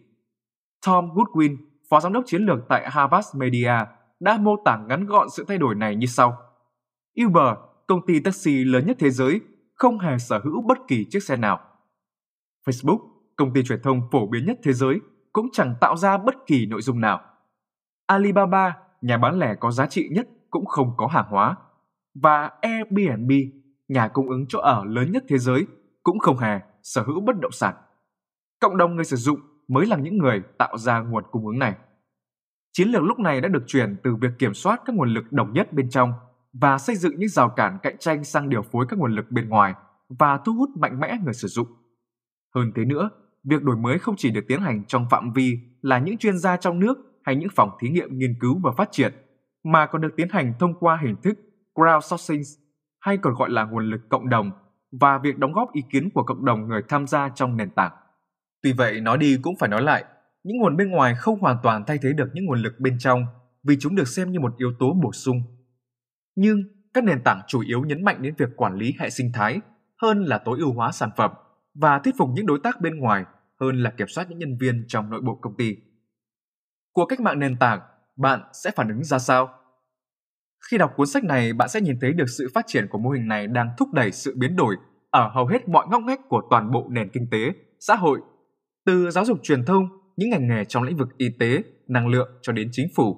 Tom Goodwin, phó giám đốc chiến lược tại Harvard Media, đã mô tả ngắn gọn sự thay đổi này như sau. Uber, công ty taxi lớn nhất thế giới, không hề sở hữu bất kỳ chiếc xe nào. Facebook, công ty truyền thông phổ biến nhất thế giới, cũng chẳng tạo ra bất kỳ nội dung nào. Alibaba, nhà bán lẻ có giá trị nhất cũng không có hàng hóa. Và Airbnb, nhà cung ứng chỗ ở lớn nhất thế giới, cũng không hề sở hữu bất động sản. Cộng đồng người sử dụng mới là những người tạo ra nguồn cung ứng này. Chiến lược lúc này đã được chuyển từ việc kiểm soát các nguồn lực đồng nhất bên trong và xây dựng những rào cản cạnh tranh sang điều phối các nguồn lực bên ngoài và thu hút mạnh mẽ người sử dụng. Hơn thế nữa, việc đổi mới không chỉ được tiến hành trong phạm vi là những chuyên gia trong nước hay những phòng thí nghiệm nghiên cứu và phát triển, mà còn được tiến hành thông qua hình thức crowdsourcing hay còn gọi là nguồn lực cộng đồng và việc đóng góp ý kiến của cộng đồng người tham gia trong nền tảng. Tuy vậy, nói đi cũng phải nói lại, những nguồn bên ngoài không hoàn toàn thay thế được những nguồn lực bên trong vì chúng được xem như một yếu tố bổ sung. Nhưng các nền tảng chủ yếu nhấn mạnh đến việc quản lý hệ sinh thái hơn là tối ưu hóa sản phẩm và thuyết phục những đối tác bên ngoài hơn là kiểm soát những nhân viên trong nội bộ công ty. Cuộc cách mạng nền tảng, bạn sẽ phản ứng ra sao? Khi đọc cuốn sách này, bạn sẽ nhìn thấy được sự phát triển của mô hình này đang thúc đẩy sự biến đổi ở hầu hết mọi ngóc ngách của toàn bộ nền kinh tế, xã hội, từ giáo dục truyền thông, những ngành nghề trong lĩnh vực y tế, năng lượng cho đến chính phủ.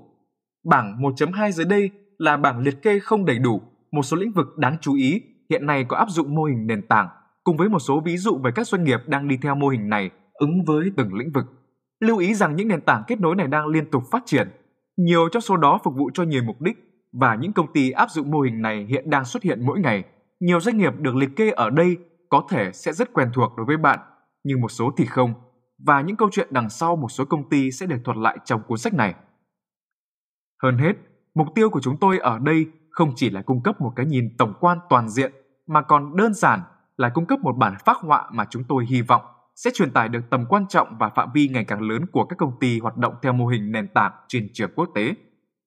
Bảng 1.2 dưới đây là bảng liệt kê không đầy đủ một số lĩnh vực đáng chú ý hiện nay có áp dụng mô hình nền tảng cùng với một số ví dụ về các doanh nghiệp đang đi theo mô hình này ứng với từng lĩnh vực. Lưu ý rằng những nền tảng kết nối này đang liên tục phát triển. Nhiều trong số đó phục vụ cho nhiều mục đích và những công ty áp dụng mô hình này hiện đang xuất hiện mỗi ngày. Nhiều doanh nghiệp được liệt kê ở đây có thể sẽ rất quen thuộc đối với bạn, nhưng một số thì không. Và những câu chuyện đằng sau một số công ty sẽ được thuật lại trong cuốn sách này. Hơn hết, mục tiêu của chúng tôi ở đây không chỉ là cung cấp một cái nhìn tổng quan toàn diện mà còn đơn giản là cung cấp một bản phác họa mà chúng tôi hy vọng sẽ truyền tải được tầm quan trọng và phạm vi ngày càng lớn của các công ty hoạt động theo mô hình nền tảng trên trường quốc tế.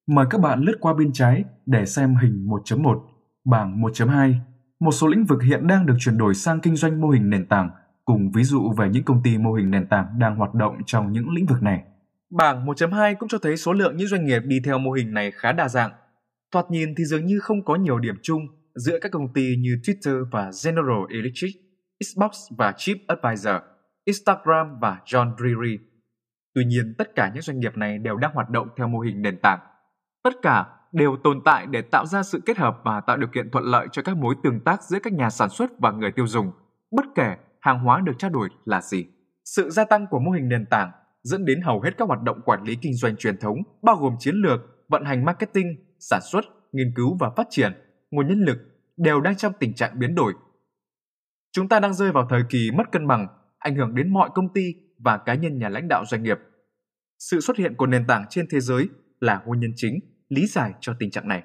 Mời các bạn lướt qua bên trái để xem hình 1.1, bảng 1.2, một số lĩnh vực hiện đang được chuyển đổi sang kinh doanh mô hình nền tảng cùng ví dụ về những công ty mô hình nền tảng đang hoạt động trong những lĩnh vực này. Bảng 1.2 cũng cho thấy số lượng những doanh nghiệp đi theo mô hình này khá đa dạng. Thoạt nhìn thì dường như không có nhiều điểm chung giữa các công ty như Twitter và General Electric, Xbox và Chip Advisor, Instagram và John Dreary. Tuy nhiên, tất cả những doanh nghiệp này đều đang hoạt động theo mô hình nền tảng. Tất cả đều tồn tại để tạo ra sự kết hợp và tạo điều kiện thuận lợi cho các mối tương tác giữa các nhà sản xuất và người tiêu dùng, bất kể hàng hóa được trao đổi là gì. Sự gia tăng của mô hình nền tảng dẫn đến hầu hết các hoạt động quản lý kinh doanh truyền thống, bao gồm chiến lược, vận hành marketing, sản xuất, nghiên cứu và phát triển, nguồn nhân lực đều đang trong tình trạng biến đổi. Chúng ta đang rơi vào thời kỳ mất cân bằng, ảnh hưởng đến mọi công ty và cá nhân nhà lãnh đạo doanh nghiệp. Sự xuất hiện của nền tảng trên thế giới là nguyên nhân chính lý giải cho tình trạng này.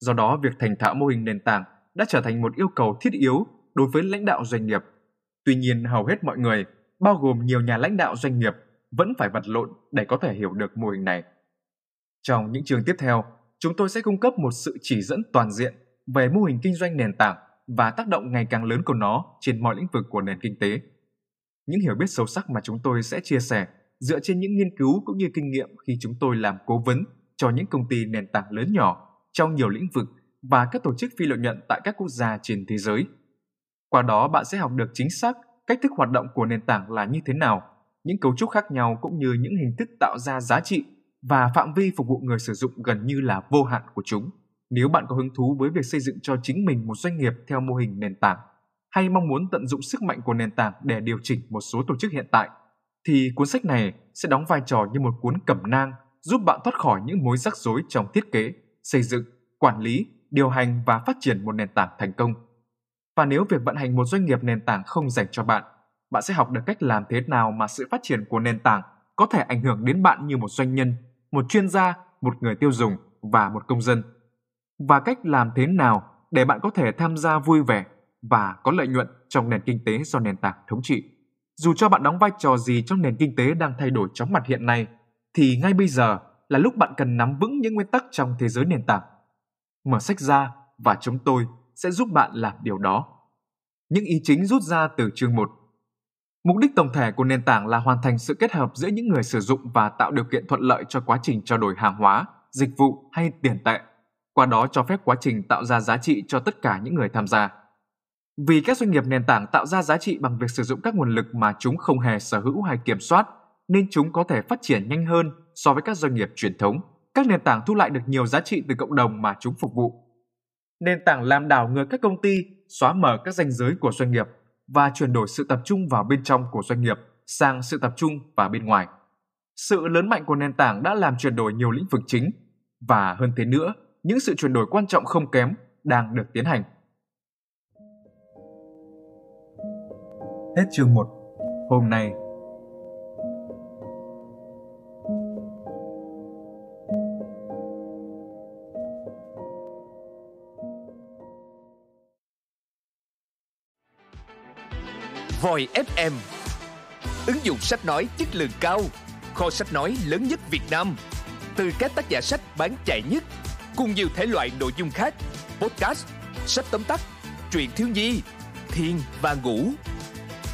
Do đó, việc thành thạo mô hình nền tảng đã trở thành một yêu cầu thiết yếu đối với lãnh đạo doanh nghiệp. Tuy nhiên, hầu hết mọi người, bao gồm nhiều nhà lãnh đạo doanh nghiệp, vẫn phải vật lộn để có thể hiểu được mô hình này. Trong những chương tiếp theo, chúng tôi sẽ cung cấp một sự chỉ dẫn toàn diện về mô hình kinh doanh nền tảng và tác động ngày càng lớn của nó trên mọi lĩnh vực của nền kinh tế. Những hiểu biết sâu sắc mà chúng tôi sẽ chia sẻ dựa trên những nghiên cứu cũng như kinh nghiệm khi chúng tôi làm cố vấn cho những công ty nền tảng lớn nhỏ trong nhiều lĩnh vực và các tổ chức phi lợi nhuận tại các quốc gia trên thế giới. Qua đó bạn sẽ học được chính xác cách thức hoạt động của nền tảng là như thế nào, những cấu trúc khác nhau cũng như những hình thức tạo ra giá trị và phạm vi phục vụ người sử dụng gần như là vô hạn của chúng. Nếu bạn có hứng thú với việc xây dựng cho chính mình một doanh nghiệp theo mô hình nền tảng hay mong muốn tận dụng sức mạnh của nền tảng để điều chỉnh một số tổ chức hiện tại, thì cuốn sách này sẽ đóng vai trò như một cuốn cẩm nang giúp bạn thoát khỏi những mối rắc rối trong thiết kế, xây dựng, quản lý, điều hành và phát triển một nền tảng thành công. Và nếu việc vận hành một doanh nghiệp nền tảng không dành cho bạn, bạn sẽ học được cách làm thế nào mà sự phát triển của nền tảng có thể ảnh hưởng đến bạn như một doanh nhân, một chuyên gia, một người tiêu dùng và một công dân và cách làm thế nào để bạn có thể tham gia vui vẻ và có lợi nhuận trong nền kinh tế do nền tảng thống trị. Dù cho bạn đóng vai trò gì trong nền kinh tế đang thay đổi chóng mặt hiện nay, thì ngay bây giờ là lúc bạn cần nắm vững những nguyên tắc trong thế giới nền tảng. Mở sách ra và chúng tôi sẽ giúp bạn làm điều đó. Những ý chính rút ra từ chương 1 Mục đích tổng thể của nền tảng là hoàn thành sự kết hợp giữa những người sử dụng và tạo điều kiện thuận lợi cho quá trình trao đổi hàng hóa, dịch vụ hay tiền tệ qua đó cho phép quá trình tạo ra giá trị cho tất cả những người tham gia. Vì các doanh nghiệp nền tảng tạo ra giá trị bằng việc sử dụng các nguồn lực mà chúng không hề sở hữu hay kiểm soát, nên chúng có thể phát triển nhanh hơn so với các doanh nghiệp truyền thống. các nền tảng thu lại được nhiều giá trị từ cộng đồng mà chúng phục vụ. Nền tảng làm đảo ngược các công ty, xóa mở các ranh giới của doanh nghiệp và chuyển đổi sự tập trung vào bên trong của doanh nghiệp sang sự tập trung vào bên ngoài. Sự lớn mạnh của nền tảng đã làm chuyển đổi nhiều lĩnh vực chính và hơn thế nữa, những sự chuyển đổi quan trọng không kém đang được tiến hành. Hết chương 1. Hôm nay. Voi FM Ứng dụng sách nói chất lượng cao. Kho sách nói lớn nhất Việt Nam. Từ các tác giả sách bán chạy nhất Cùng nhiều thể loại nội dung khác. Podcast, sách tóm tắt, truyện thiếu nhi, thiên và ngủ.